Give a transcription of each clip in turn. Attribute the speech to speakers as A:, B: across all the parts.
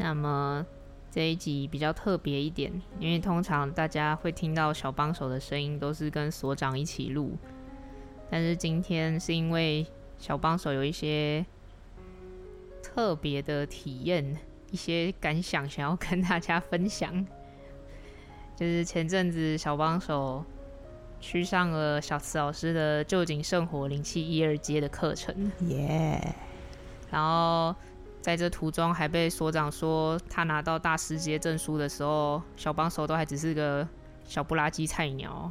A: 那么这一集比较特别一点，因为通常大家会听到小帮手的声音都是跟所长一起录，但是今天是因为小帮手有一些特别的体验、一些感想想要跟大家分享。就是前阵子小帮手去上了小慈老师的旧景圣火灵气一二阶的课程，
B: 耶.
A: 然后。在这途中，还被所长说他拿到大师阶证书的时候，小帮手都还只是个小不拉几菜鸟。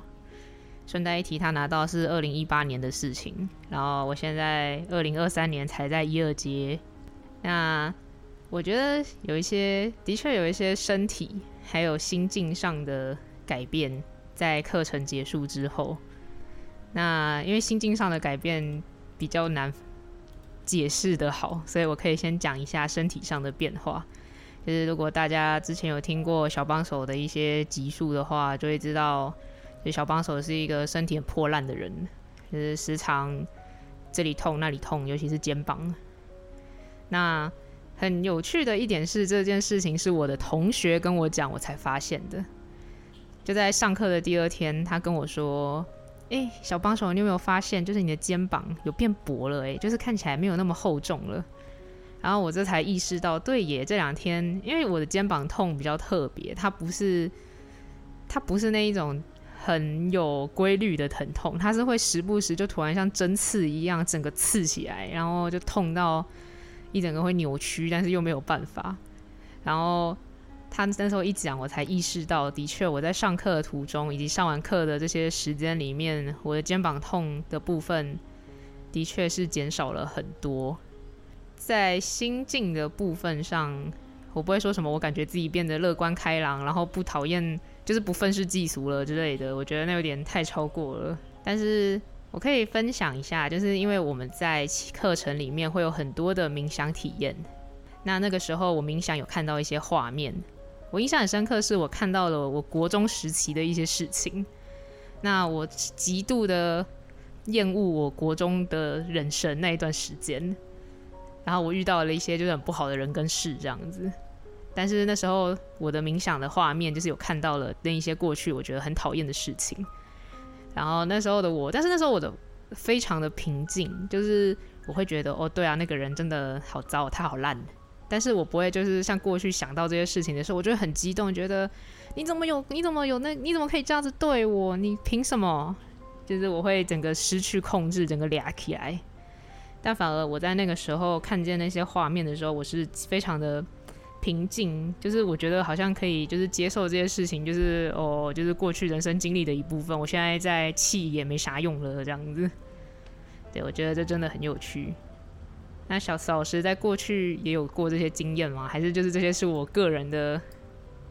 A: 顺带一提，他拿到是二零一八年的事情，然后我现在二零二三年才在一二阶。那我觉得有一些，的确有一些身体还有心境上的改变，在课程结束之后。那因为心境上的改变比较难。解释的好，所以我可以先讲一下身体上的变化。就是如果大家之前有听过小帮手的一些集数的话，就会知道，就小帮手是一个身体很破烂的人，就是时常这里痛那里痛，尤其是肩膀。那很有趣的一点是，这件事情是我的同学跟我讲，我才发现的。就在上课的第二天，他跟我说。哎、小帮手，你有没有发现，就是你的肩膀有变薄了？哎，就是看起来没有那么厚重了。然后我这才意识到，对耶，这两天因为我的肩膀痛比较特别，它不是，它不是那一种很有规律的疼痛，它是会时不时就突然像针刺一样，整个刺起来，然后就痛到一整个会扭曲，但是又没有办法，然后。他那时候一讲，我才意识到，的确我在上课的途中，以及上完课的这些时间里面，我的肩膀痛的部分，的确是减少了很多。在心境的部分上，我不会说什么，我感觉自己变得乐观开朗，然后不讨厌，就是不愤世嫉俗了之类的。我觉得那有点太超过了。但是我可以分享一下，就是因为我们在课程里面会有很多的冥想体验，那那个时候我冥想有看到一些画面。我印象很深刻，是我看到了我国中时期的一些事情。那我极度的厌恶我国中的人生那一段时间，然后我遇到了一些就是很不好的人跟事这样子。但是那时候我的冥想的画面就是有看到了那一些过去我觉得很讨厌的事情。然后那时候的我，但是那时候我的非常的平静，就是我会觉得哦，对啊，那个人真的好糟，他好烂。但是我不会，就是像过去想到这些事情的时候，我就会很激动，觉得你怎么有，你怎么有那，你怎么可以这样子对我？你凭什么？就是我会整个失去控制，整个俩起来。但反而我在那个时候看见那些画面的时候，我是非常的平静，就是我觉得好像可以，就是接受这些事情，就是哦，就是过去人生经历的一部分。我现在在气也没啥用了，这样子。对，我觉得这真的很有趣。那小慈老师在过去也有过这些经验吗？还是就是这些是我个人的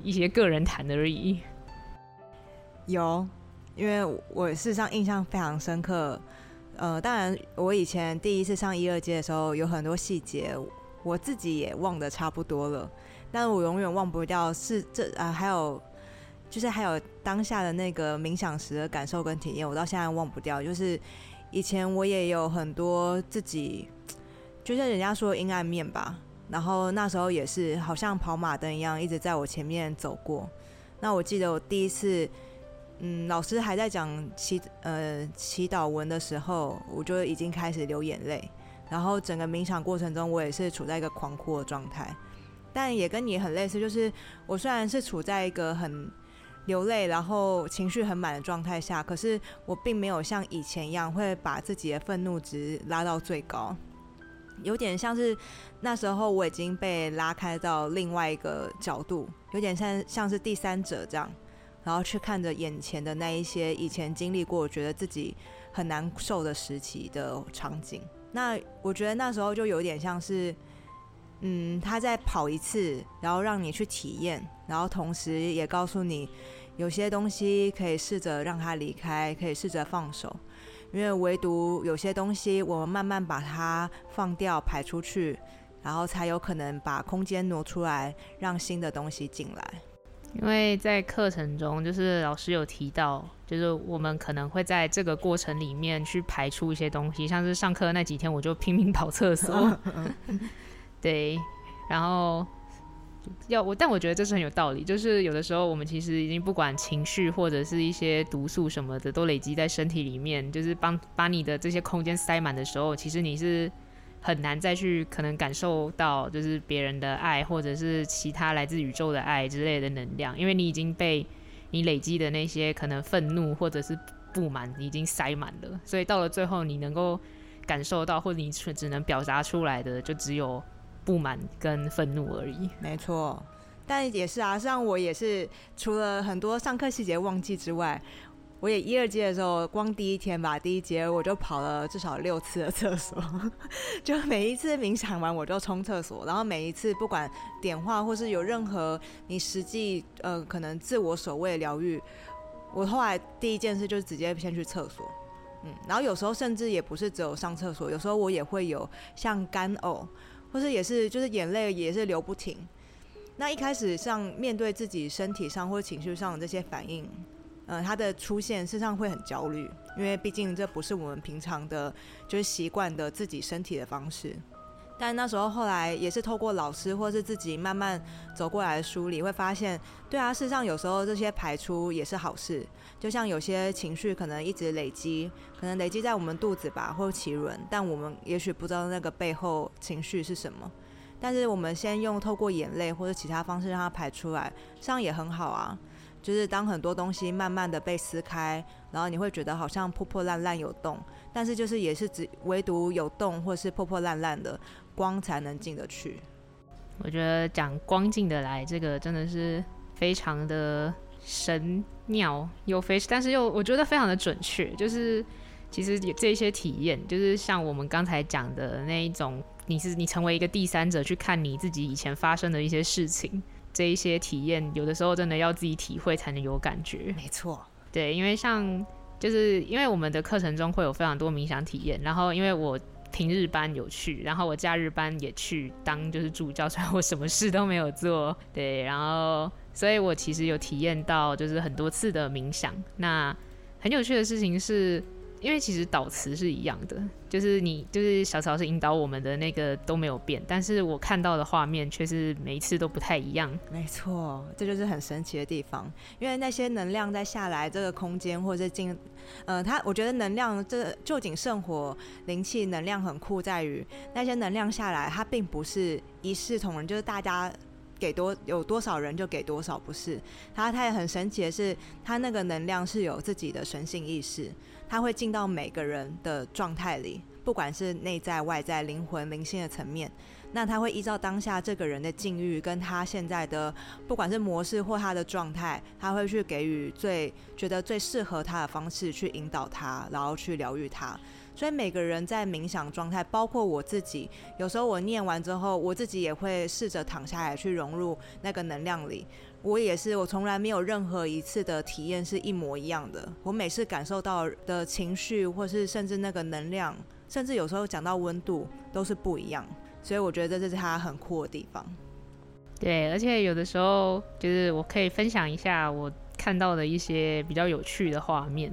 A: 一些个人谈而已？
B: 有，因为我事实上印象非常深刻。呃，当然我以前第一次上一二阶的时候，有很多细节我自己也忘得差不多了，但我永远忘不掉是这啊、还有就是还有当下的那个冥想时的感受跟体验，我到现在忘不掉。就是以前我也有很多自己。就像人家说阴暗面吧，然后那时候也是好像跑马灯一样，一直在我前面走过。那我记得我第一次，嗯，老师还在讲祈呃祈祷文的时候，我就已经开始流眼泪。然后整个冥想过程中，我也是处在一个狂哭的状态。但也跟你很类似，就是我虽然是处在一个很流泪，然后情绪很满的状态下，可是我并没有像以前一样会把自己的愤怒值拉到最高。有点像是那时候我已经被拉开到另外一个角度，有点像像是第三者这样，然后去看着眼前的那一些以前经历过，觉得自己很难受的时期的场景。那我觉得那时候就有点像是，嗯，他在跑一次，然后让你去体验，然后同时也告诉你，有些东西可以试着让他离开，可以试着放手，因为唯独有些东西，我们慢慢把它放掉、排出去，然后才有可能把空间挪出来，让新的东西进来。
A: 因为在课程中，就是老师有提到，就是我们可能会在这个过程里面去排出一些东西，像是上课那几天，我就拼命跑厕所，对，然后要我，但我觉得这是很有道理，就是有的时候我们其实已经不管情绪或者是一些毒素什么的，都累积在身体里面，就是帮把你的这些空间塞满的时候，其实你是。很难再去可能感受到就是别人的爱，或者是其他来自宇宙的爱之类的能量，因为你已经被你累积的那些可能愤怒或者是不满已经塞满了，所以到了最后你能够感受到或者你只能表达出来的就只有不满跟愤怒而已。
B: 没错，但也是啊，像我也是除了很多上课细节忘记之外。我也一二阶的时候，光第一天吧，第一节我就跑了至少六次的厕所，就每一次冥想完我就冲厕所，然后每一次不管点化或是有任何你实际呃可能自我守卫疗愈，我后来第一件事就是直接先去厕所，嗯，然后有时候甚至也不是只有上厕所，有时候我也会有像干呕，或是也是就是眼泪也是流不停。那一开始像面对自己身体上或情绪上的这些反应。呃，它的出现身上会很焦虑，因为毕竟这不是我们平常的，就是习惯的自己身体的方式。但那时候后来也是透过老师或是自己慢慢走过来的梳理，会发现，对啊，事实上有时候这些排出也是好事。就像有些情绪可能一直累积，可能累积在我们肚子吧，或脐轮，但我们也许不知道那个背后情绪是什么。但是我们先用透过眼泪或者其他方式让它排出来，这样也很好啊。就是当很多东西慢慢的被撕开，然后你会觉得好像破破烂烂有洞，但是就是也是只唯独有洞或是破破烂烂的光才能进得去。
A: 我觉得讲光进得来这个真的是非常的神妙又非，但是又我觉得非常的准确。就是其实这些体验，就是像我们刚才讲的那一种，你是你成为一个第三者去看你自己以前发生的一些事情。这一些体验，有的时候真的要自己体会才能有感觉。
B: 没错，
A: 对，因为像就是因为我们的课程中会有非常多冥想体验，然后因为我平日班有去，然后我假日班也去当就是助教，虽然我什么事都没有做，对，然后所以我其实有体验到就是很多次的冥想。那很有趣的事情是。因为其实导词是一样的，就是你就是小曹是引导我们的那个都没有变，但是我看到的画面却是每一次都不太一样。
B: 没错，这就是很神奇的地方。因为那些能量在下来这个空间，或者是进，呃，它我觉得能量这就井圣火灵气能量很酷，在于那些能量下来，它并不是一视同仁，就是大家给多有多少人就给多少，不是。它它也很神奇的是，它那个能量是有自己的神性意识。它会进到每个人的状态里，不管是内在外在、灵魂、灵性的层面。那他会依照当下这个人的境遇，跟他现在的不管是模式或他的状态，他会去给予最觉得最适合他的方式去引导他，然后去疗愈他。所以每个人在冥想状态，包括我自己，有时候我念完之后，我自己也会试着躺下来去融入那个能量里。我也是，我从来没有任何一次的体验是一模一样的。我每次感受到的情绪，或是甚至那个能量，甚至有时候讲到温度，都是不一样。所以我觉得这是它很酷的地方。
A: 对，而且有的时候就是我可以分享一下我看到的一些比较有趣的画面。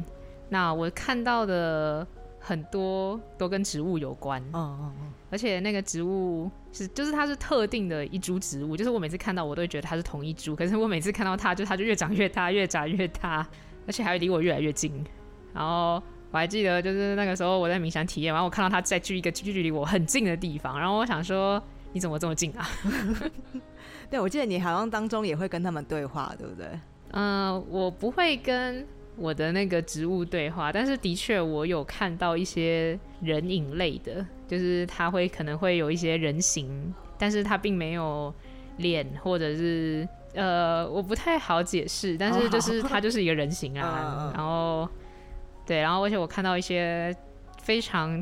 A: 那我看到的。很多都跟植物有关，嗯嗯嗯，而且那个植物是，就是它是特定的一株植物，就是我每次看到我都会觉得它是同一株，可是我每次看到它，就它就越长越大，越长越大，而且还会离我越来越近。然后我还记得，就是那个时候我在冥想体验完，我看到它在距一个距离我很近的地方，然后我想说，你怎么这么近啊？
B: 对，我记得你好像当中也会跟他们对话，对不对？
A: 嗯、呃，我不会跟。我的那个植物对话，但是的确我有看到一些人影类的，就是它会可能会有一些人形，但是它并没有脸，或者是呃，我不太好解释，但是 就是它就是一个人形啊，然后对，然后而且我看到一些非常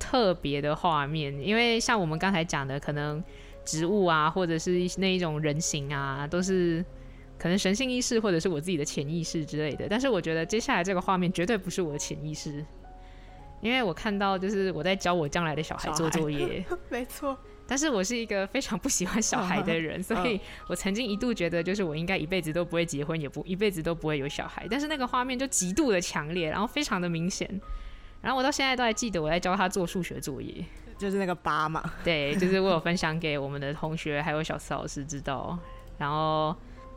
A: 特别的画面，因为像我们刚才讲的，可能植物啊，或者是那一种人形啊，都是可能神性意识，或者是我自己的潜意识之类的。但是我觉得接下来这个画面绝对不是我的潜意识，因为我看到就是我在教我将来的小孩做作业，
B: 没错。
A: 但是我是一个非常不喜欢小孩的人，所以我曾经一度觉得，就是我应该一辈子都不会结婚，也不一辈子都不会有小孩。但是那个画面就极度的强烈，然后非常的明显。然后我到现在都还记得我在教他做数学作业，
B: 就是那个八嘛。
A: 对，就是我有分享给我们的同学还有小思老师知道。然后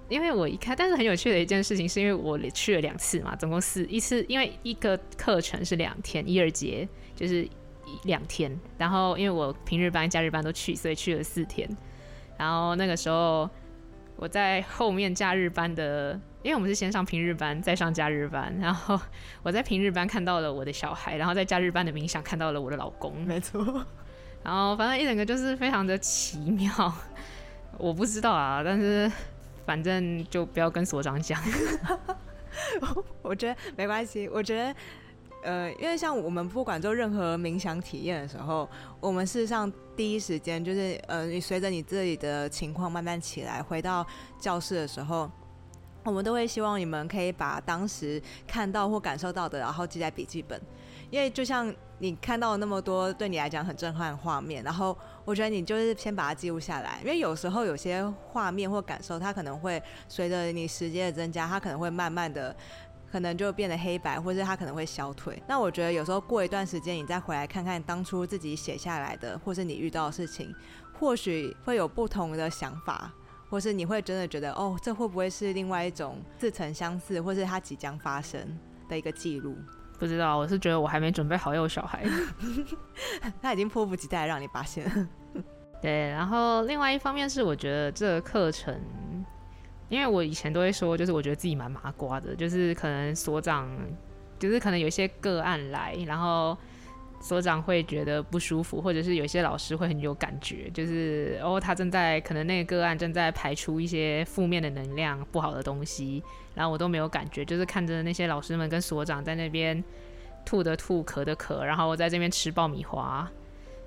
A: 因为我一看，但是很有趣的一件事情，是因为我去了两次嘛，总共四一次，因为一个课程是两天，一二节就是两天。然后因为我平日班、假日班都去，所以去了四天。然后那个时候我在后面假日班的。因为我们是先上平日班，再上假日班，然后 我在平日班看到了我的小孩，然后在假日班的冥想看到了我的老公，
B: 没错。
A: 然后反正一整个就是非常的奇妙，我不知道啊，但是反正就不要跟所长讲。
B: 我觉得没关系，我觉得呃，因为像我们不管做任何冥想体验的时候，我们事实上第一时间就是呃，你随着你自己的情况慢慢起来，回到教室的时候。我们都会希望你们可以把当时看到或感受到的，然后记在笔记本，因为就像你看到那么多对你来讲很震撼的画面，然后我觉得你就是先把它记录下来，因为有时候有些画面或感受，它可能会随着你时间的增加，它可能会慢慢的，可能就变得黑白，或者它可能会消退。那我觉得有时候过一段时间，你再回来看看当初自己写下来的，或是你遇到的事情，或许会有不同的想法。或是你会真的觉得，哦，这会不会是另外一种似曾相似，或是它即将发生的一个记录？
A: 不知道，我是觉得我还没准备好有小孩，
B: 他已经迫不及待让你发现。
A: 对，然后另外一方面是，我觉得这个课程，因为我以前都会说，就是我觉得自己蛮麻瓜的，就是可能所长，就是可能有一些个案来，然后。所长会觉得不舒服，或者是有些老师会很有感觉，就是哦，他正在可能那个个案正在排出一些负面的能量、不好的东西，然后我都没有感觉，就是看着那些老师们跟所长在那边吐的吐、咳的咳，然后我在这边吃爆米花，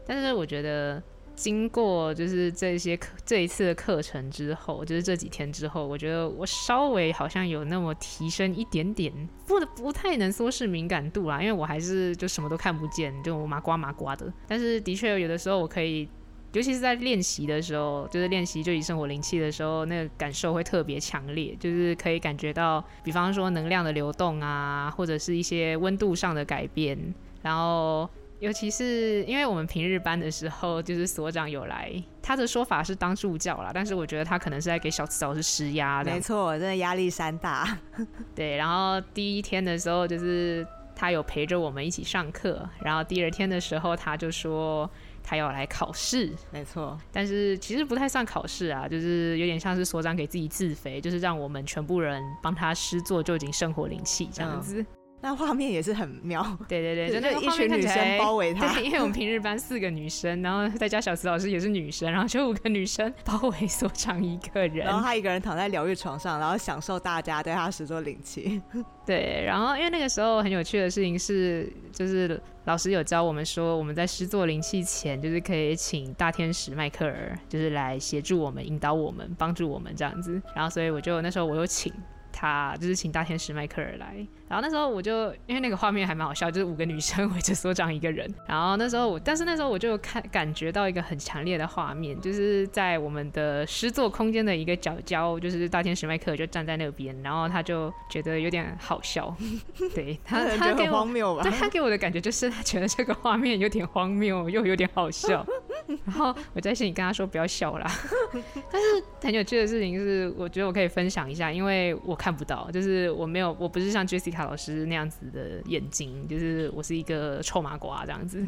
A: 但是我觉得。经过就是这些课这一次的课程之后，就是这几天之后，我觉得我稍微好像有那么提升一点点，不不太能说是敏感度啦，因为我还是就什么都看不见，就麻瓜麻瓜的。但是的确有的时候我可以，尤其是在练习的时候，就是练习就以生活灵气的时候，那个感受会特别强烈，就是可以感觉到，比方说能量的流动啊，或者是一些温度上的改变，然后。尤其是因为我们平日班的时候，就是所长有来，他的说法是当助教啦，但是我觉得他可能是在给小慈老师施压的。
B: 没错，真的压力山大。
A: 对，然后第一天的时候，就是他有陪着我们一起上课，然后第二天的时候，他就说他要来考试。
B: 没错，
A: 但是其实不太算考试啊，就是有点像是所长给自己自肥，就是让我们全部人帮他施作就已经圣火灵气这样子。嗯
B: 那画面也是很妙，
A: 对对对，就
B: 那一群女生包围他，
A: 对，因为我们 平日班四个女生，然后再加小慈老师也是女生，然后就五个女生包围所长一个人，
B: 然后他一个人躺在疗愈床上，然后享受大家对他施作灵气。
A: 对，然后因为那个时候很有趣的事情是，就是老师有教我们说，我们在施作灵气前，就是可以请大天使迈克尔，就是来协助我们、引导我们、帮助我们这样子。然后所以我就那时候我有请。他就是请大天使迈克尔来，然后那时候我就因为那个画面还蛮好笑，就是五个女生围着所长一个人，然后那时候我，但是那时候我就看感觉到一个很强烈的画面，就是在我们的诗作空间的一个角角，就是大天使迈克尔就站在那边，然后他就觉得有点好笑，对他 他给我对他给我的感觉就是他觉得这个画面有点荒谬又有点好笑，然后我在心里跟他说不要笑啦，但是很有趣的事情是，我觉得我可以分享一下，因为我。看看不到，就是我没有，我不是像 Jessica 老师那样子的眼睛，就是我是一个臭麻瓜这样子。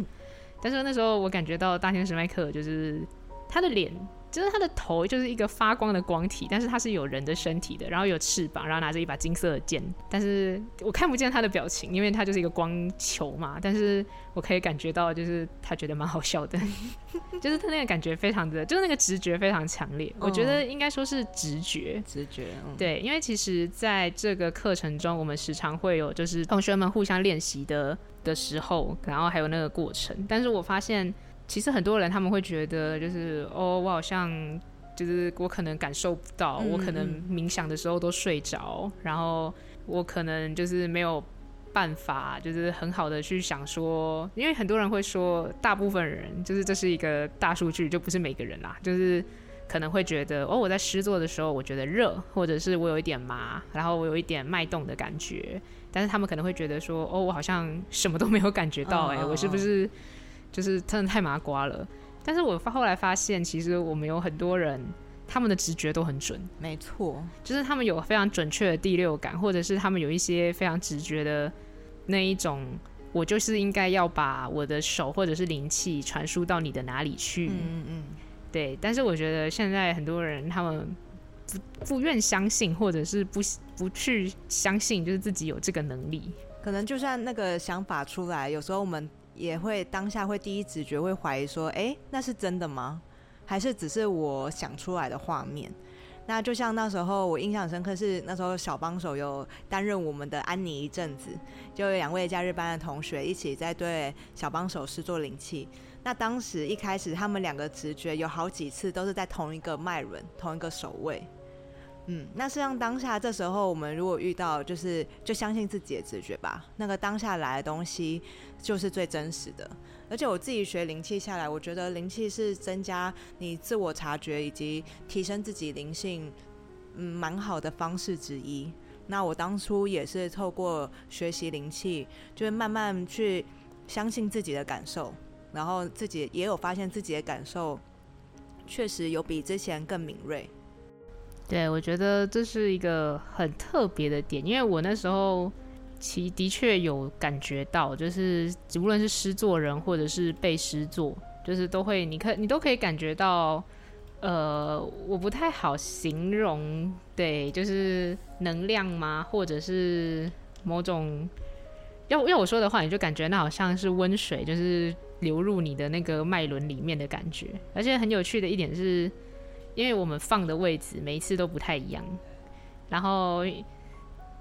A: 但是那时候我感觉到大天使麦克，就是他的脸就是他的头就是一个发光的光体，但是他是有人的身体的，然后有翅膀，然后拿着一把金色的剑，但是我看不见他的表情，因为他就是一个光球嘛。但是我可以感觉到，就是他觉得蛮好笑的，就是他那个感觉非常的，就是那个直觉非常强烈。我觉得应该说是直觉，
B: 直觉。
A: 对，因为其实在这个课程中，我们时常会有就是同学们互相练习的的时候，然后还有那个过程，但是我发现。其实很多人他们会觉得，就是哦，我好像就是我可能感受不到，我可能冥想的时候都睡着，然后我可能就是没有办法，就是很好的去想说，因为很多人会说，大部分人就是这是一个大数据，就不是每个人啦，就是可能会觉得哦，我在施作的时候我觉得热，或者是我有一点麻，然后我有一点脉动的感觉，但是他们可能会觉得说，哦，我好像什么都没有感觉到，欸，哎，我是不是？就是真的太麻瓜了，但是我后来发现，其实我们有很多人，他们的直觉都很准。
B: 没错，
A: 就是他们有非常准确的第六感，或者是他们有一些非常直觉的那一种，我就是应该要把我的手或者是灵气传输到你的哪里去。嗯嗯嗯。对，但是我觉得现在很多人他们不不愿相信，或者是不不去相信，就是自己有这个能力。
B: 可能就算那个想法出来，有时候我们。也会当下会第一直觉会怀疑说，哎，那是真的吗？还是只是我想出来的画面？那就像那时候我印象深刻是那时候小帮手有担任我们的安妮一阵子，就有两位假日班的同学一起在对小帮手施做灵气。那当时一开始他们两个直觉有好几次都是在同一个脉轮、同一个守卫。嗯，那实际上当下这时候，我们如果遇到，就是就相信自己的直觉吧。那个当下来的东西就是最真实的。而且我自己学灵气下来，我觉得灵气是增加你自我察觉以及提升自己灵性，嗯，蛮好的方式之一。那我当初也是透过学习灵气，就是慢慢去相信自己的感受，然后自己也有发现自己的感受确实有比之前更敏锐。
A: 对，我觉得这是一个很特别的点，因为我那时候其的确有感觉到，就是无论是诗作人或者是被诗作，就是都会，你可你都可以感觉到，呃，我不太好形容，对，就是能量吗？或者是某种，要要我说的话，你就感觉那好像是温水，就是流入你的那个脉轮里面的感觉，而且很有趣的一点是。因为我们放的位置每一次都不太一样，然后，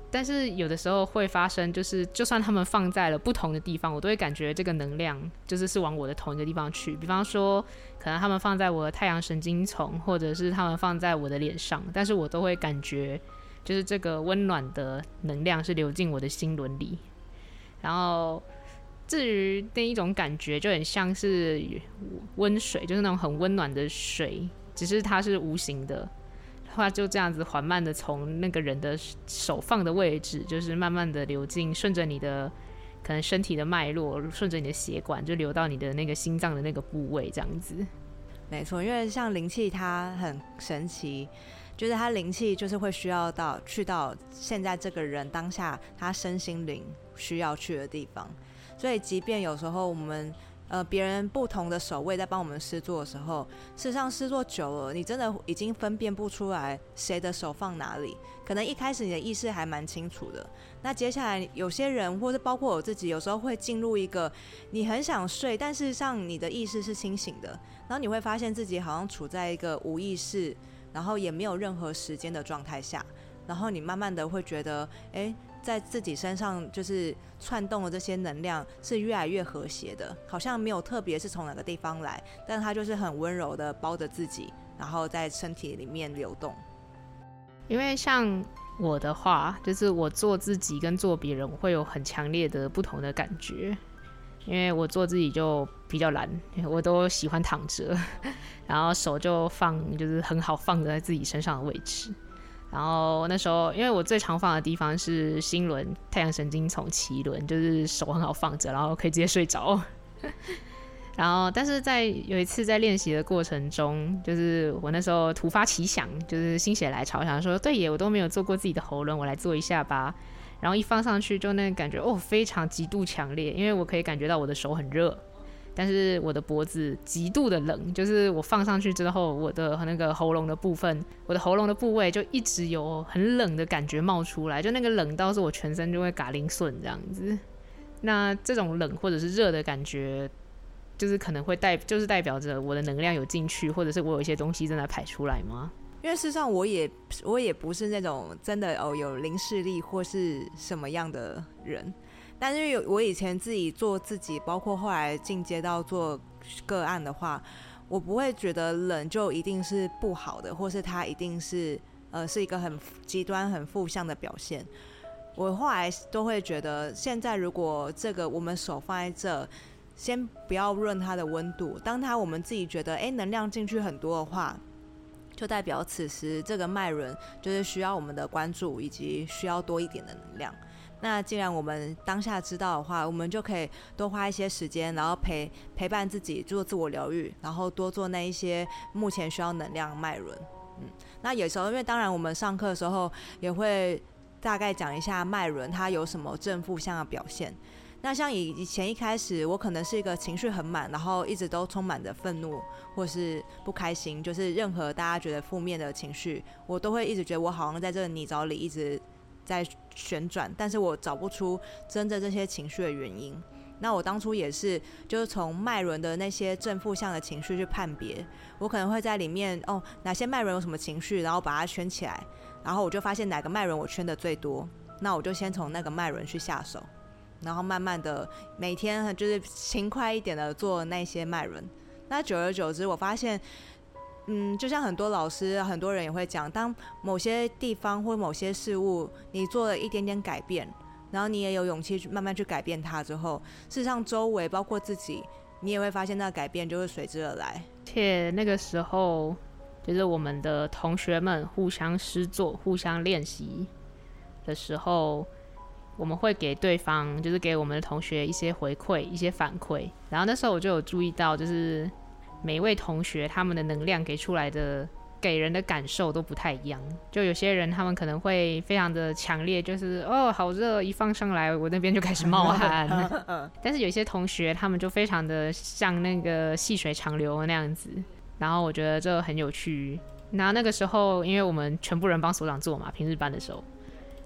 A: 但是有的时候会发生，就是就算他们放在了不同的地方，我都会感觉这个能量就是是往我的同一个地方去。比方说，可能他们放在我的太阳神经丛，或者是他们放在我的脸上，但是我都会感觉，就是这个温暖的能量是流进我的心轮里。然后，至于那一种感觉，就很像是温水，就是那种很温暖的水。只是它是无形的，话就这样子缓慢的从那个人的手放的位置，就是慢慢的流进，顺着你的可能身体的脉络，顺着你的血管，就流到你的那个心脏的那个部位，这样子。
B: 没错，因为像灵气它很神奇，就是它灵气就是会需要到去到现在这个人当下他身心灵需要去的地方，所以即便有时候我们。呃，别人不同的手位在帮我们施作的时候，事实上施作久了，你真的已经分辨不出来谁的手放哪里。可能一开始你的意识还蛮清楚的，那接下来有些人，或者包括我自己，有时候会进入一个你很想睡，但事实上你的意识是清醒的，然后你会发现自己好像处在一个无意识，然后也没有任何时间的状态下，然后你慢慢的会觉得，哎。在自己身上就是窜动的这些能量是越来越和谐的，好像没有特别是从哪个地方来，但它就是很温柔的包着自己，然后在身体里面流动。
A: 因为像我的话，就是我做自己跟做别人，会有很强烈的不同的感觉。因为我做自己就比较懒，我都喜欢躺着，然后手就放就是很好放在自己身上的位置。然后那时候，因为我最常放的地方是心轮、太阳神经丛、脐轮，就是手很好放着，然后可以直接睡着。然后，但是在有一次在练习的过程中，就是我那时候突发奇想，就是心血来潮，想说对耶，我都没有做过自己的喉轮，我来做一下吧。然后一放上去，就那感觉哦，非常极度强烈，因为我可以感觉到我的手很热，但是我的脖子极度的冷，就是我放上去之后，我的那个喉咙的部分，我的喉咙的部位就一直有很冷的感觉冒出来，就那个冷到是我全身就会嘎铃顺这样子。那这种冷或者是热的感觉，就是可能会代，就是代表着我的能量有进去，或者是我有一些东西正在排出来吗？
B: 因为事实上，我也我也不是那种真的哦有零视力或是什么样的人。但是有我以前自己做自己，包括后来进阶到做个案的话，我不会觉得冷就一定是不好的，或是它一定是呃是一个很极端、很负向的表现。我后来都会觉得，现在如果这个我们手放在这，先不要论它的温度，当它我们自己觉得诶能量进去很多的话，就代表此时这个脉轮就是需要我们的关注，以及需要多一点的能量。那既然我们当下知道的话，我们就可以多花一些时间，然后陪陪伴自己做自我疗愈，然后多做那一些目前需要能量脉轮。嗯，那有时候因为当然我们上课的时候也会大概讲一下脉轮它有什么正负向的表现。那像以以前一开始我可能是一个情绪很满，然后一直都充满着愤怒或是不开心，就是任何大家觉得负面的情绪，我都会一直觉得我好像在这个泥沼里一直。在旋转，但是我找不出真正这些情绪的原因。那我当初也是，就是从脉轮的那些正负向的情绪去判别，我可能会在里面哦，哪些脉轮有什么情绪，然后把它圈起来，然后我就发现哪个脉轮我圈的最多，那我就先从那个脉轮去下手，然后慢慢的每天就是勤快一点的做那些脉轮。那久而久之，我发现。嗯，就像很多老师、很多人也会讲，当某些地方或某些事物你做了一点点改变，然后你也有勇气去慢慢去改变它之后，事实上周围包括自己，你也会发现那个改变就会随之而来。
A: 且那个时候，就是我们的同学们互相施作、互相练习的时候，我们会给对方，就是给我们的同学一些回馈、一些反馈。然后那时候我就有注意到，就是。每一位同学，他们的能量给出来的、给人的感受都不太一样。就有些人，他们可能会非常的强烈，就是哦，好热，一放上来，我那边就开始冒汗。但是有些同学，他们就非常的像那个细水长流那样子。然后我觉得这很有趣。然后那个时候，因为我们全部人帮所长做嘛，平日班的时候。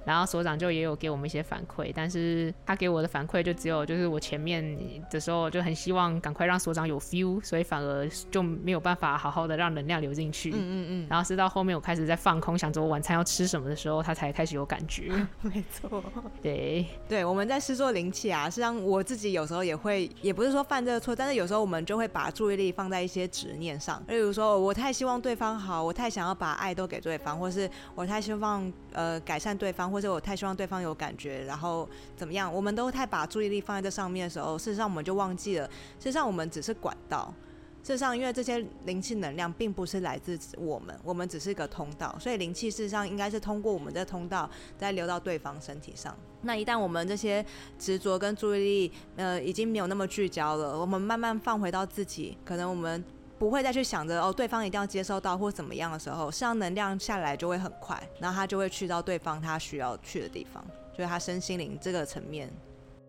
A: 然后所长就也有给我们一些反馈，但是他给我的反馈就只有就是我前面的时候就很希望赶快让所长有 feel，所以反而就没有办法好好的让能量流进去。嗯嗯嗯。然后是到后面我开始在放空，想着我晚餐要吃什么的时候，他才开始有感觉。
B: 没错。
A: 对
B: 对，我们在施作灵气啊，实际上我自己有时候也会，也不是说犯这个错，但是有时候我们就会把注意力放在一些执念上，例如说我太希望对方好，我太想要把爱都给对方，或是我太希望呃改善对方。或者我太希望对方有感觉，然后怎么样？我们都太把注意力放在这上面的时候，事实上我们就忘记了，事实上我们只是管道。事实上，因为这些灵气能量并不是来自我们，我们只是一个通道，所以灵气事实上应该是通过我们的通道再流到对方身体上。那一旦我们这些执着跟注意力，呃，已经没有那么聚焦了，我们慢慢放回到自己，可能我们。不会再去想着哦，对方一定要接收到或怎么样的时候，实际上能量下来就会很快，然后他就会去到对方他需要去的地方，就是他身心灵这个层面。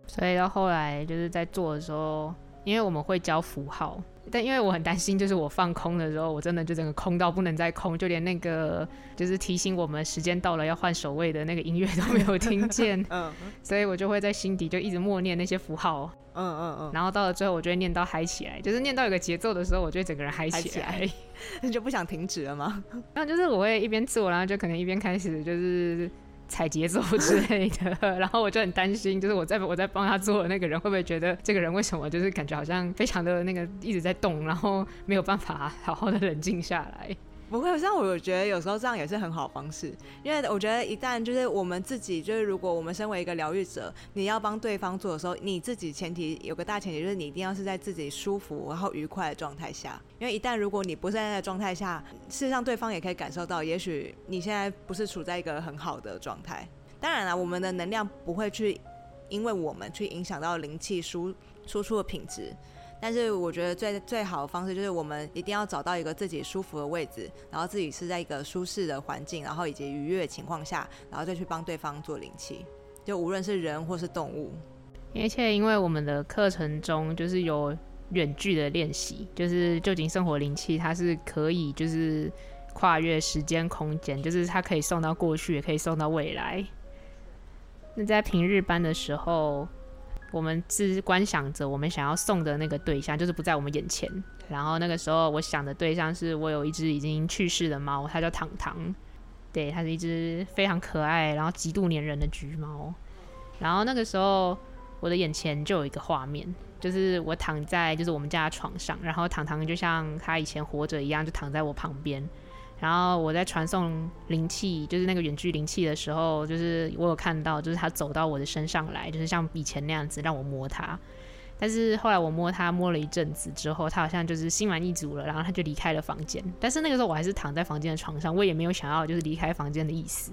A: 所以到后来就是在做的时候，因为我们会教符号。但因为我很担心，就是我放空的时候，我真的就整个空到不能再空，就连那个就是提醒我们时间到了要换守卫的那个音乐都没有听见。嗯，所以我就会在心底就一直默念那些符号。嗯嗯嗯。然后到了最后，我就会念到嗨起来，就是念到有个节奏的时候，我就会整个人嗨起来。
B: 你就不想停止了吗？
A: 然后就是我会一边做，然后就可能一边开始就是。踩节奏之类的，然后我就很担心，就是我在我在帮他做的那个人会不会觉得这个人为什么就是感觉好像非常的那个一直在动，然后没有办法好好的冷静下来。
B: 不会，像我觉得有时候这样也是很好方式，因为我觉得一旦就是我们自己，就是如果我们身为一个疗愈者，你要帮对方做的时候，你自己前提有个大前提就是你一定要是在自己舒服然后愉快的状态下，因为一旦如果你不是在那个状态下，事实上对方也可以感受到，也许你现在不是处在一个很好的状态。当然了，我们的能量不会去因为我们去影响到灵气输输出的品质。但是我觉得最最好的方式就是我们一定要找到一个自己舒服的位置，然后自己是在一个舒适的环境，然后以及愉悦的情况下，然后再去帮对方做灵气，就无论是人或是动物。
A: 而且因为我们的课程中就是有远距的练习，就是臼井圣火灵气，它是可以就是跨越时间空间，就是它可以送到过去，也可以送到未来。那在平日班的时候，我们是观想着我们想要送的那个对象，就是不在我们眼前。然后那个时候，我想的对象是我有一只已经去世的猫，它叫糖糖。对，它是一只非常可爱，然后极度黏人的橘猫。然后那个时候，我的眼前就有一个画面，就是我躺在就是我们家的床上，然后糖糖就像它以前活着一样，就躺在我旁边。然后我在传送灵气，就是那个远距灵气的时候，就是我有看到，就是他走到我的身上来，就是像以前那样子让我摸他。但是后来我摸他摸了一阵子之后，他好像就是心满意足了，然后他就离开了房间。但是那个时候我还是躺在房间的床上，我也没有想要就是离开房间的意思。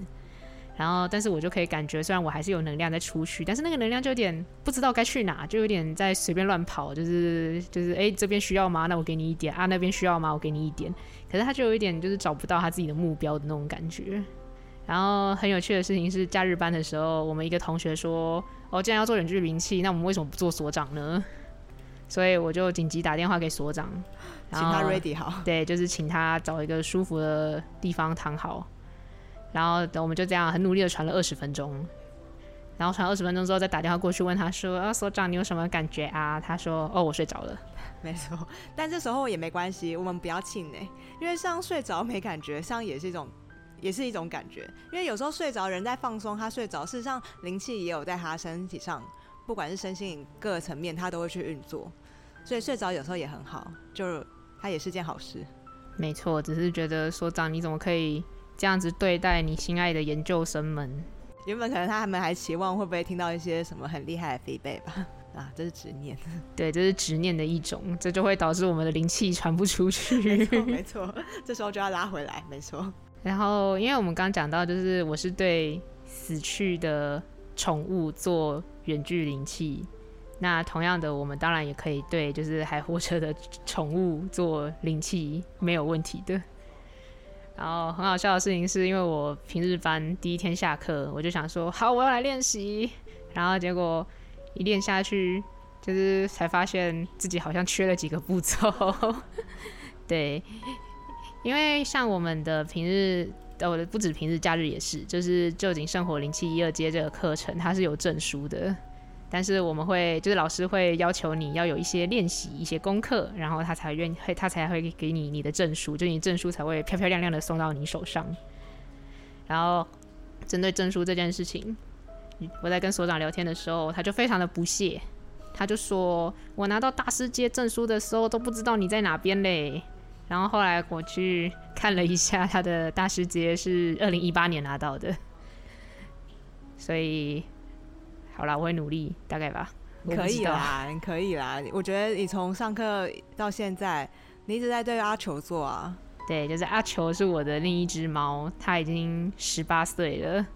A: 然后，但是我就可以感觉，虽然我还是有能量在出去，但是那个能量就有点不知道该去哪，就有点在随便乱跑，就是就是哎，这边需要吗？那我给你一点啊，那边需要吗？我给你一点。可是他就有一点就是找不到他自己的目标的那种感觉。然后很有趣的事情是，假日班的时候，我们一个同学说：“哦，既然要做远距灵器，那我们为什么不做所长呢？”所以我就紧急打电话给所长，
B: 请他 ready 好。
A: 对，就是请他找一个舒服的地方躺好。然后等我们就这样很努力的传了二十分钟，然后传二十分钟之后再打电话过去问他说：“啊，所长你有什么感觉啊？”他说：“哦，我睡着了。”
B: 没错，但这时候也没关系，我们不要气馁，因为像睡着没感觉，像也是一种，也是一种感觉。因为有时候睡着人在放松，他睡着，事实上灵气也有在他身体上，不管是身心各个层面，他都会去运作，所以睡着有时候也很好，就他也是件好事。
A: 没错，只是觉得所长你怎么可以？这样子对待你心爱的研究生们，
B: 原本可能他们还期望会不会听到一些什么很厉害的 feedback 吧？啊，这是执念，
A: 对，这是执念的一种，这就会导致我们的灵气传不出去。
B: 没错，没错，这时候就要拉回来，没错。
A: 然后，因为我们刚讲到，就是我是对死去的宠物做远距灵气，那同样的，我们当然也可以对就是还活着的宠物做灵气，没有问题的。然后很好笑的事情是，因为我平日班第一天下课，我就想说好，我要来练习。然后结果一练下去，就是才发现自己好像缺了几个步骤。对，因为像我们的平日，我的不止平日，假日也是，就是旧景圣火灵气一二阶这个课程，它是有证书的。但是我们会，就是老师会要求你要有一些练习、一些功课，然后他才愿意，他才会给你你的证书，就你证书才会漂漂亮亮的送到你手上。然后针对证书这件事情，我在跟所长聊天的时候，他就非常的不屑，他就说我拿到大师阶证书的时候都不知道你在哪边嘞。然后后来我去看了一下，他的大师阶是二零一八年拿到的，所以。好啦，我会努力，大概吧。
B: 可以啦，你 可以啦。我觉得你从上课到现在，你一直在对阿球做啊。
A: 对，就是阿球是我的另一只猫，它已经十八岁了，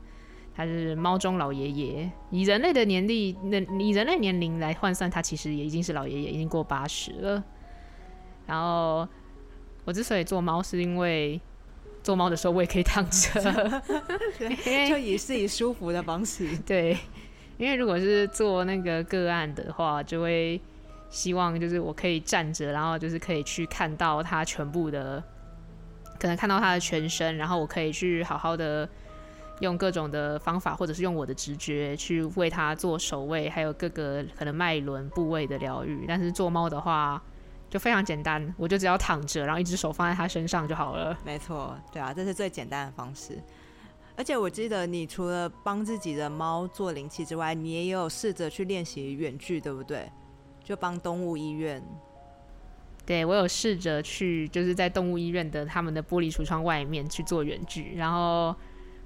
A: 它是猫中老爷爷。以人类的年龄，那以人类年龄来换算，它其实也已经是老爷爷，已经过八十了。然后我之所以做猫，是因为做猫的时候我也可以躺着，
B: 就以自己舒服的方式。
A: 对。因为如果是做那个个案的话，就会希望就是我可以站着，然后就是可以去看到他全部的，可能看到他的全身，然后我可以去好好的用各种的方法，或者是用我的直觉去为他做手位，还有各个可能脉轮部位的疗愈。但是做猫的话就非常简单，我就只要躺着，然后一只手放在他身上就好了。
B: 没错，对啊，这是最简单的方式。而且我记得，你除了帮自己的猫做灵气之外，你也有试着去练习远距，对不对？就帮动物医院。
A: 对，我有试着去，就是在动物医院的他们的玻璃橱窗外面去做远距。然后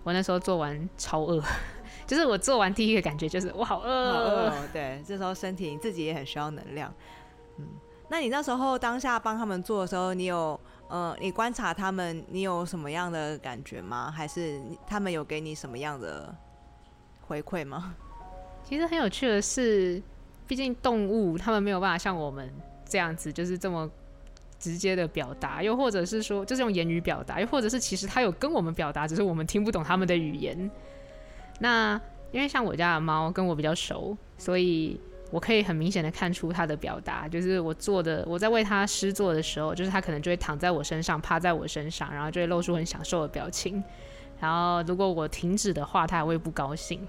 A: 我那时候做完超饿，就是我做完第一个感觉就是我好饿。好饿。
B: 对，这时候身体自己也很需要能量。嗯，那你那时候当下帮他们做的时候，你有？呃，你观察他们，你有什么样的感觉吗？还是他们有给你什么样的回馈吗？
A: 其实很有趣的是，毕竟动物他们没有办法像我们这样子，就是这么直接的表达，又或者是说，就是用言语表达，又或者是其实他有跟我们表达，只是我们听不懂他们的语言。那因为像我家的猫跟我比较熟，所以我可以很明显的看出他的表达，就是我做的，我在为他施作的时候，就是他可能就会躺在我身上，趴在我身上，然后就会露出很享受的表情。然后如果我停止的话，他还会不高兴。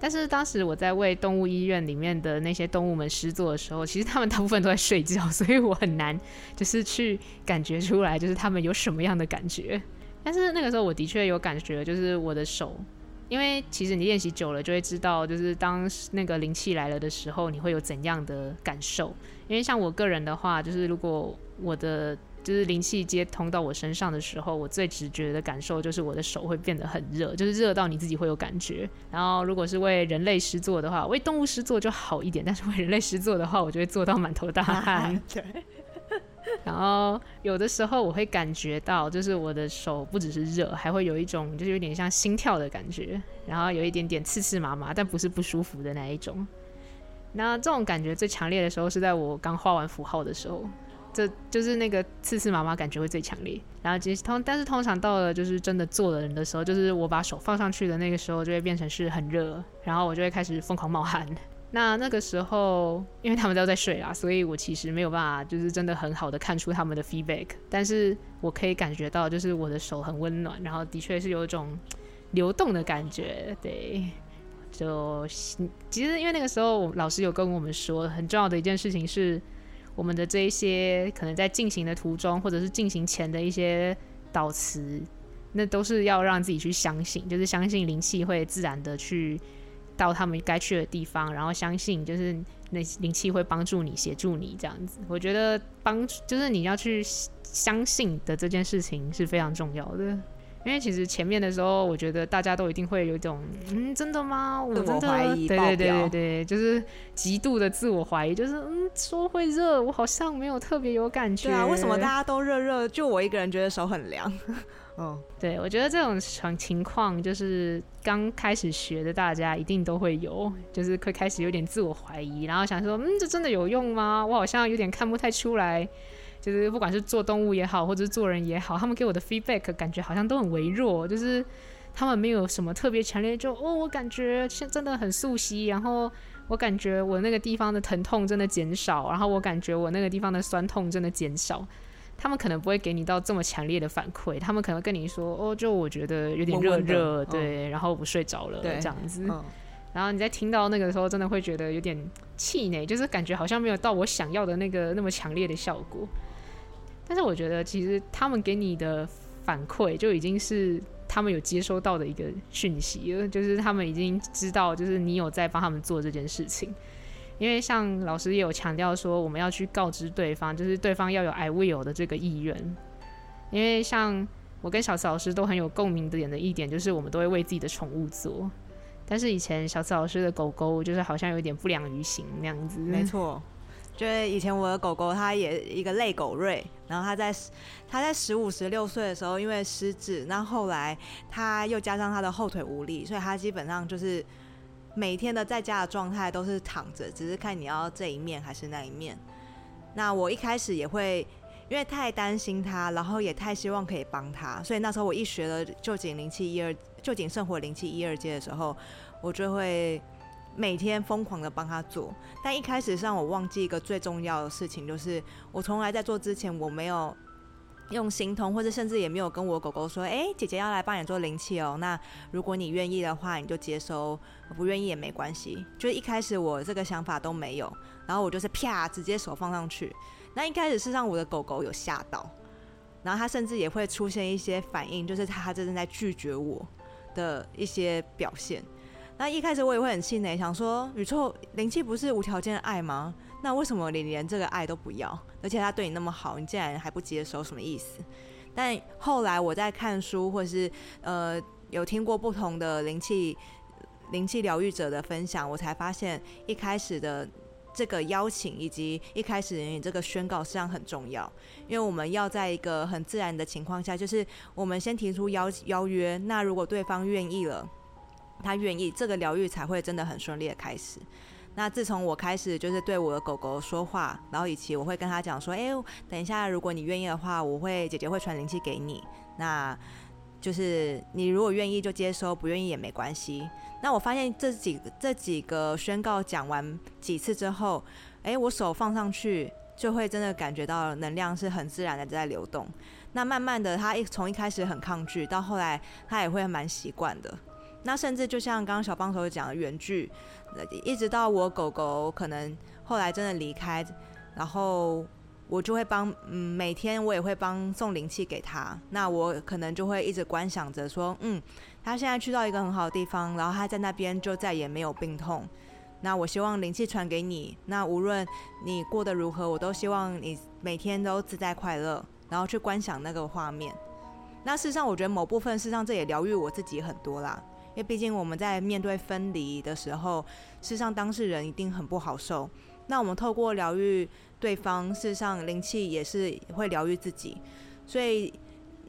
A: 但是当时我在为动物医院里面的那些动物们施作的时候，其实他们大部分都在睡觉，所以我很难就是去感觉出来，就是他们有什么样的感觉。但是那个时候我的确有感觉，就是我的手。因为其实你练习久了，就会知道，就是当那个灵气来了的时候，你会有怎样的感受。因为像我个人的话，就是如果我的就是灵气接通到我身上的时候，我最直觉的感受就是我的手会变得很热，就是热到你自己会有感觉。然后如果是为人类施作的话，为动物施作就好一点，但是为人类施作的话，我就会做到满头大汗。对。然后有的时候我会感觉到，就是我的手不只是热，还会有一种就是有点像心跳的感觉，然后有一点点刺刺麻麻，但不是不舒服的那一种。那这种感觉最强烈的时候是在我刚画完符号的时候，这就是那个刺刺麻麻感觉会最强烈。然后其实通，但是通常到了就是真的做的人的时候，就是我把手放上去的那个时候，就会变成是很热，然后我就会开始疯狂冒汗。那那个时候，因为他们都在睡啦，所以我其实没有办法，就是真的很好的看出他们的 feedback。但是我可以感觉到，就是我的手很温暖，然后的确是有一种流动的感觉。对，就其实因为那个时候老师有跟我们说，很重要的一件事情是，我们的这一些可能在进行的途中，或者是进行前的一些导词，那都是要让自己去相信，就是相信灵气会自然的去。到他们该去的地方，然后相信就是那灵气会帮助你、协助你这样子。我觉得帮就是你要去相信的这件事情是非常重要的。因为其实前面的时候，我觉得大家都一定会有一种嗯，真的吗？我真的怀疑，对对对对对，就是极度的自我怀疑，就是嗯，说会热，我好像没有特别有感觉。对
B: 啊，为什么大家都热热，就我一个人觉得手很凉？
A: 嗯，对，我觉得这种情情况就是刚开始学的大家一定都会有，就是会开始有点自我怀疑，然后想说，嗯，这真的有用吗？我好像有点看不太出来，就是不管是做动物也好，或者是做人也好，他们给我的 feedback 感觉好像都很微弱，就是他们没有什么特别强烈，就哦，我感觉现真的很素悉，然后我感觉我那个地方的疼痛真的减少，然后我感觉我那个地方的酸痛真的减少。他们可能不会给你到这么强烈的反馈，他们可能跟你说：“哦，就我觉得有点热热，对，嗯、然后我睡着了，对这样子。嗯”然后你在听到那个时候，真的会觉得有点气馁，就是感觉好像没有到我想要的那个那么强烈的效果。但是我觉得，其实他们给你的反馈就已经是他们有接收到的一个讯息了，就是他们已经知道，就是你有在帮他们做这件事情。因为像老师也有强调说，我们要去告知对方，就是对方要有 I will 的这个意愿。因为像我跟小慈老师都很有共鸣点的一点，就是我们都会为自己的宠物做。但是以前小慈老师的狗狗就是好像有点不良于行那样子。
B: 没 错，就是以前我的狗狗它也一个类狗瑞，然后它在它在十五十六岁的时候因为失智，那后来它又加上它的后腿无力，所以它基本上就是。每天的在家的状态都是躺着，只是看你要这一面还是那一面。那我一开始也会，因为太担心他，然后也太希望可以帮他，所以那时候我一学了臼井灵气一二臼井圣火灵气一二阶的时候，我就会每天疯狂的帮他做。但一开始让我忘记一个最重要的事情，就是我从来在做之前我没有。用心通，或者甚至也没有跟我狗狗说，哎、姐姐要来帮你做灵气哦。那如果你愿意的话，你就接收；不愿意也没关系。就一开始我这个想法都没有，然后我就是啪，直接手放上去。那一开始是让我的狗狗有吓到，然后它甚至也会出现一些反应，就是它正在拒绝我的一些表现。那一开始我也会很气馁，想说宇宙灵气不是无条件的爱吗？那为什么你连这个爱都不要？而且他对你那么好，你竟然还不接受，什么意思？但后来我在看书，或是呃有听过不同的灵气灵气疗愈者的分享，我才发现一开始的这个邀请以及一开始你这个宣告实际上很重要，因为我们要在一个很自然的情况下，就是我们先提出邀邀约，那如果对方愿意了，他愿意，这个疗愈才会真的很顺利的开始。那自从我开始就是对我的狗狗说话，然后以及我会跟他讲说，哎，等一下，如果你愿意的话，我会姐姐会传灵气给你。那就是你如果愿意就接收，不愿意也没关系。那我发现这几这几个宣告讲完几次之后，诶，我手放上去就会真的感觉到能量是很自然的在流动。那慢慢的，他一从一开始很抗拒，到后来他也会蛮习惯的。那甚至就像刚刚小帮手讲的远距，一直到我狗狗可能后来真的离开，然后我就会帮，嗯，每天我也会帮送灵气给他。那我可能就会一直观想着说，嗯，他现在去到一个很好的地方，然后他在那边就再也没有病痛。那我希望灵气传给你，那无论你过得如何，我都希望你每天都自在快乐。然后去观想那个画面，那事实上我觉得某部分事实上这也疗愈我自己很多啦，因为毕竟我们在面对分离的时候，事实上当事人一定很不好受。那我们透过疗愈对方，事实上灵气也是会疗愈自己。所以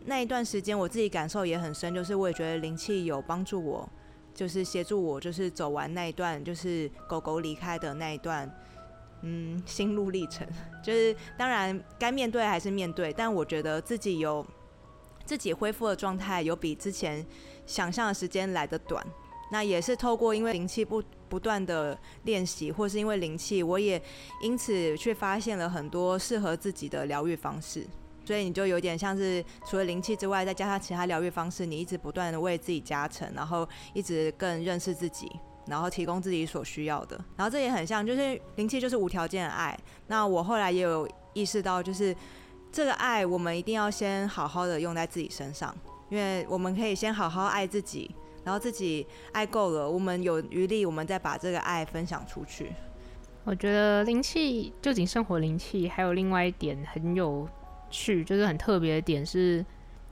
B: 那一段时间我自己感受也很深，就是我也觉得灵气有帮助我，就是协助我，就是走完那一段，就是狗狗离开的那一段。嗯，心路历程 就是，当然该面对还是面对，但我觉得自己有自己恢复的状态，有比之前想象的时间来得短。那也是透过因为灵气不不断的练习，或是因为灵气，我也因此去发现了很多适合自己的疗愈方式。所以你就有点像是除了灵气之外，再加上其他疗愈方式，你一直不断的为自己加成，然后一直更认识自己。然后提供自己所需要的，然后这也很像，就是灵气就是无条件的爱。那我后来也有意识到，就是这个爱，我们一定要先好好的用在自己身上，因为我们可以先好好爱自己，然后自己爱够了，我们有余力，我们再把这个爱分享出去。
A: 我觉得灵气，就仅生活灵气，还有另外一点很有趣，就是很特别的点是。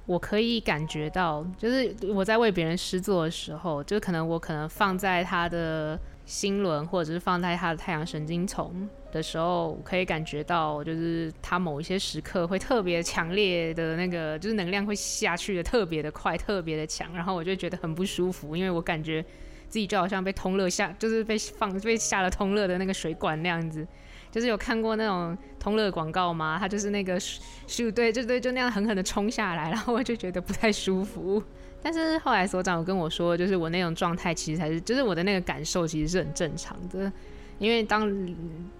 A: 我可以感觉到，就是我在为别人施作的时候，就可能我可能放在他的心轮，或者是放在他的太阳神经丛的时候，可以感觉到，就是他某一些时刻会特别强烈的那个，就是能量会下去的特别的快，特别的强，然后我就觉得很不舒服，因为我感觉自己就好像被通乐下，就是被放被下了通乐的那个水管那样子。就是有看过那种通乐广告吗？它就是那个咻，对，就对，就那样狠狠的冲下来，然后我就觉得不太舒服。但是后来所长有跟我说，就是我那种状态其实才是，就是我的那个感受其实是很正常的。因为当，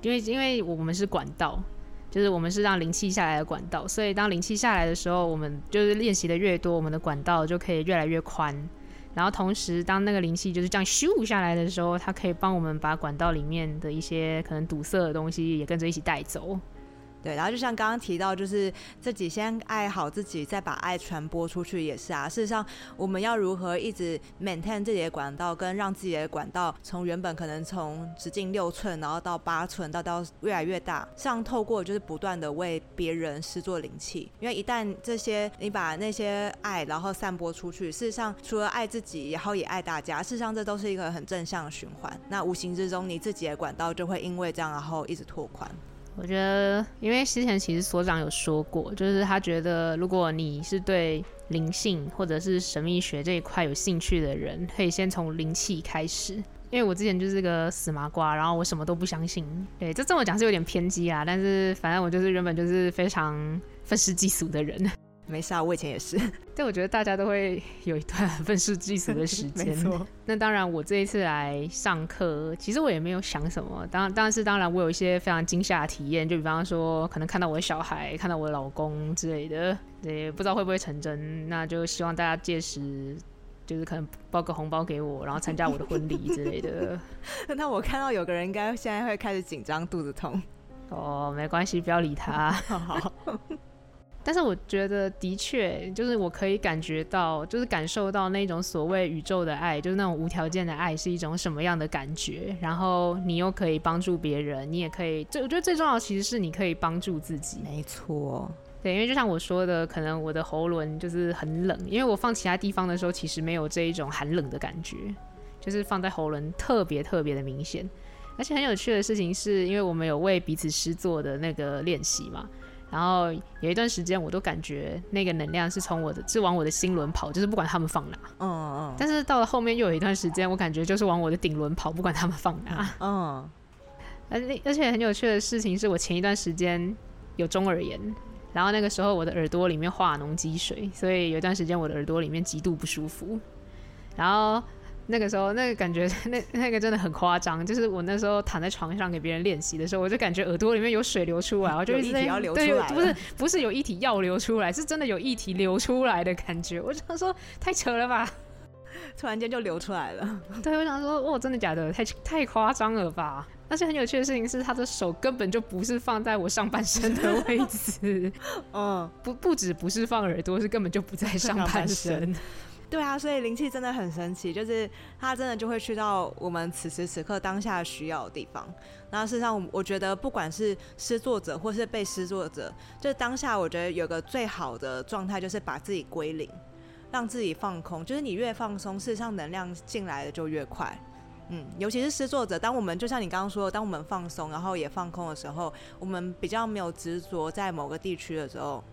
A: 因为因为我们是管道，就是我们是让灵气下来的管道，所以当灵气下来的时候，我们就是练习的越多，我们的管道就可以越来越宽。然后同时，当那个灵气就是这样咻下来的时候，它可以帮我们把管道里面的一些可能堵塞的东西也跟着一起带走。
B: 对，然后就像刚刚提到，就是自己先爱好自己，再把爱传播出去，也是啊。事实上，我们要如何一直 maintain 自己的管道，跟让自己的管道从原本可能从直径六寸，然后到八寸，到到越来越大，像透过就是不断的为别人施作灵气，因为一旦这些你把那些爱然后散播出去，事实上除了爱自己，然后也爱大家，事实上这都是一个很正向的循环。那无形之中，你自己的管道就会因为这样，然后一直拓宽。
A: 我觉得，因为之前其实所长有说过，就是他觉得，如果你是对灵性或者是神秘学这一块有兴趣的人，可以先从灵气开始。因为我之前就是个死麻瓜，然后我什么都不相信。对，这这么讲是有点偏激啊，但是反正我就是原本就是非常愤世嫉俗的人。
B: 没事啊，我以前也是。
A: 但我觉得大家都会有一段 愤世嫉俗的时间。没错。那当然，我这一次来上课，其实我也没有想什么。当当然是当然，我有一些非常惊吓的体验，就比方说，可能看到我的小孩，看到我的老公之类的，也，不知道会不会成真。那就希望大家届时就是可能包个红包给我，然后参加我的婚礼之类的。
B: 那我看到有个人应该现在会开始紧张，肚子痛。
A: 哦，没关系，不要理他。好。但是我觉得，的确，就是我可以感觉到，就是感受到那种所谓宇宙的爱，就是那种无条件的爱是一种什么样的感觉。然后你又可以帮助别人，你也可以，这我觉得最重要的其实是你可以帮助自己。
B: 没错，
A: 对，因为就像我说的，可能我的喉咙就是很冷，因为我放其他地方的时候，其实没有这一种寒冷的感觉，就是放在喉咙特别特别的明显。而且很有趣的事情是，因为我们有为彼此诗作的那个练习嘛。然后有一段时间，我都感觉那个能量是从我的，是往我的心轮跑，就是不管他们放哪。嗯嗯。但是到了后面又有一段时间，我感觉就是往我的顶轮跑，不管他们放哪。嗯。而而且很有趣的事情是，我前一段时间有中耳炎，然后那个时候我的耳朵里面化脓积水，所以有一段时间我的耳朵里面极度不舒服。然后那个时候那个感觉 那那个真的很夸张，就是我那时候躺在床上给别人练习的时候，我就感觉耳朵里面有水流出来，我就一直
B: 液体要流出来，
A: 不是不是有液体要流出来，是真的有液体流出来的感觉。我想说太扯了吧，
B: 突然间就流出来了。
A: 对，我想说哇，真的假的？太太夸张了吧？但是很有趣的事情是，他的手根本就不是放在我上半身的位置。嗯，不不止不是放耳朵，是根本就不在上半身。
B: 对啊，所以灵气真的很神奇，就是它真的就会去到我们此时此刻当下需要的地方。那事实上，我觉得不管是施作者或是被施作者，就当下我觉得有个最好的状态就是把自己归零，让自己放空。就是你越放松，事实上能量进来的就越快。嗯，尤其是施作者，当我们就像你刚刚说的，当我们放松，然后也放空的时候，我们比较没有执着在某个地区的时候，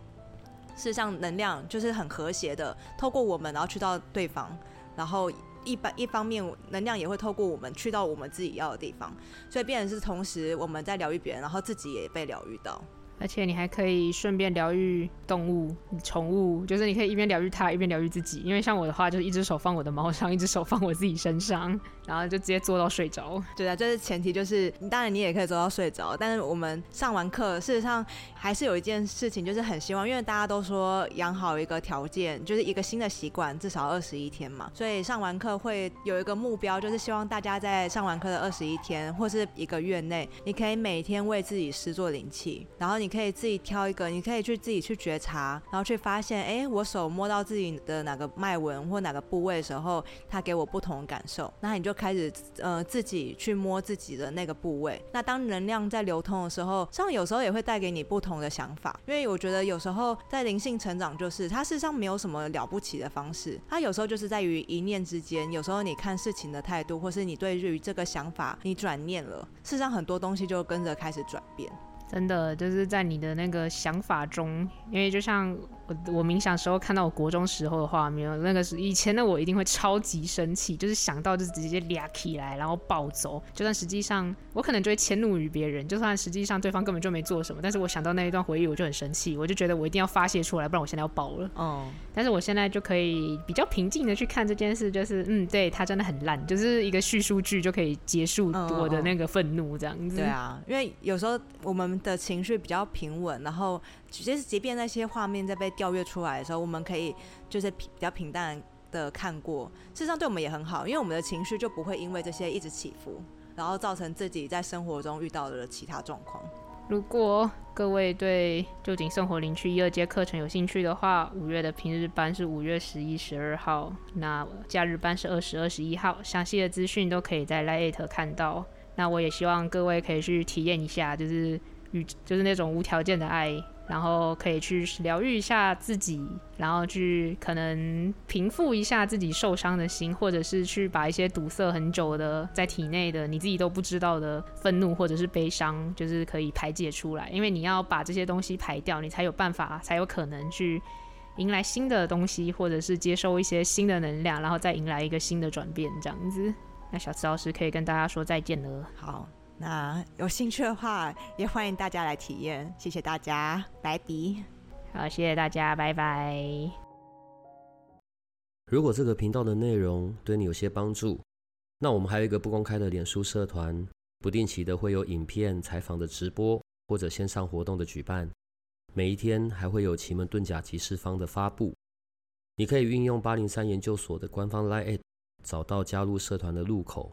B: 事实上能量就是很和谐的，透过我们，然后去到对方，然后一般一方面能量也会透过我们去到我们自己要的地方，所以变成是同时我们在疗愈别人，然后自己也被疗愈到。
A: 而且你还可以顺便疗愈动物、宠物，就是你可以一边疗愈它，一边疗愈自己。因为像我的话，就是一只手放我的猫上，一只手放我自己身上，然后就直接做到睡着。
B: 对啊，这是前提，就是当然你也可以做到睡着。但是我们上完课，事实上还是有一件事情，就是很希望，因为大家都说养好一个条件，就是一个新的习惯，至少二十一天嘛。所以上完课会有一个目标，就是希望大家在上完课的二十一天或是一个月内，你可以每天为自己施作灵气，然后你。你可以自己挑一个，你可以去自己去觉察，然后去发现，哎，我手摸到自己的哪个脉纹或哪个部位的时候，它给我不同的感受。那你就开始呃自己去摸自己的那个部位。那当能量在流通的时候，像有时候也会带给你不同的想法。因为我觉得有时候在灵性成长，就是它事实上没有什么了不起的方式，它有时候就是在于一念之间。有时候你看事情的态度，或是你对于这个想法你转念了，事实上很多东西就跟着开始转变。
A: 真的就是在你的那个想法中，因为就像我我冥想时候看到我国中时候的画面，那个是以前的我一定会超级生气，就是想到就直接俩起来，然后暴走。就算实际上我可能就会迁怒于别人，就算实际上对方根本就没做什么，但是我想到那一段回忆，我就很生气，我就觉得我一定要发泄出来，不然我现在要爆了。哦。但是我现在就可以比较平静的去看这件事，就是嗯，对他真的很烂，就是一个叙述剧就可以结束我的那个愤怒这样子。
B: 对啊，因为有时候我们。的情绪比较平稳，然后其实即便那些画面在被调阅出来的时候，我们可以就是比较平淡的看过，事实上对我们也很好，因为我们的情绪就不会因为这些一直起伏，然后造成自己在生活中遇到的其他状况。
A: 如果各位对旧景生活灵气一二阶课程有兴趣的话，五月的平日班是五月十一、十二号，那假日班是二十二、十一号，详细的资讯都可以在 LINE@ 看到。那我也希望各位可以去体验一下，就是。与就是那种无条件的爱，然后可以去疗愈一下自己，然后去可能平复一下自己受伤的心，或者是去把一些堵塞很久的在体内的你自己都不知道的愤怒或者是悲伤，就是可以排解出来。因为你要把这些东西排掉，你才有办法，才有可能去迎来新的东西，或者是接收一些新的能量，然后再迎来一个新的转变，这样子。那小慈老师可以跟大家说再见了。
B: 好。那有兴趣的话，也欢迎大家来体验。谢谢大家，拜拜。
A: 好，谢谢大家，拜拜。
C: 如果这个频道的内容对你有些帮助，那我们还有一个不公开的脸书社团，不定期的会有影片、采访的直播或者线上活动的举办。每一天还会有奇门遁甲集市方的发布。你可以运用八零三研究所的官方 LINE@ 找到加入社团的入口。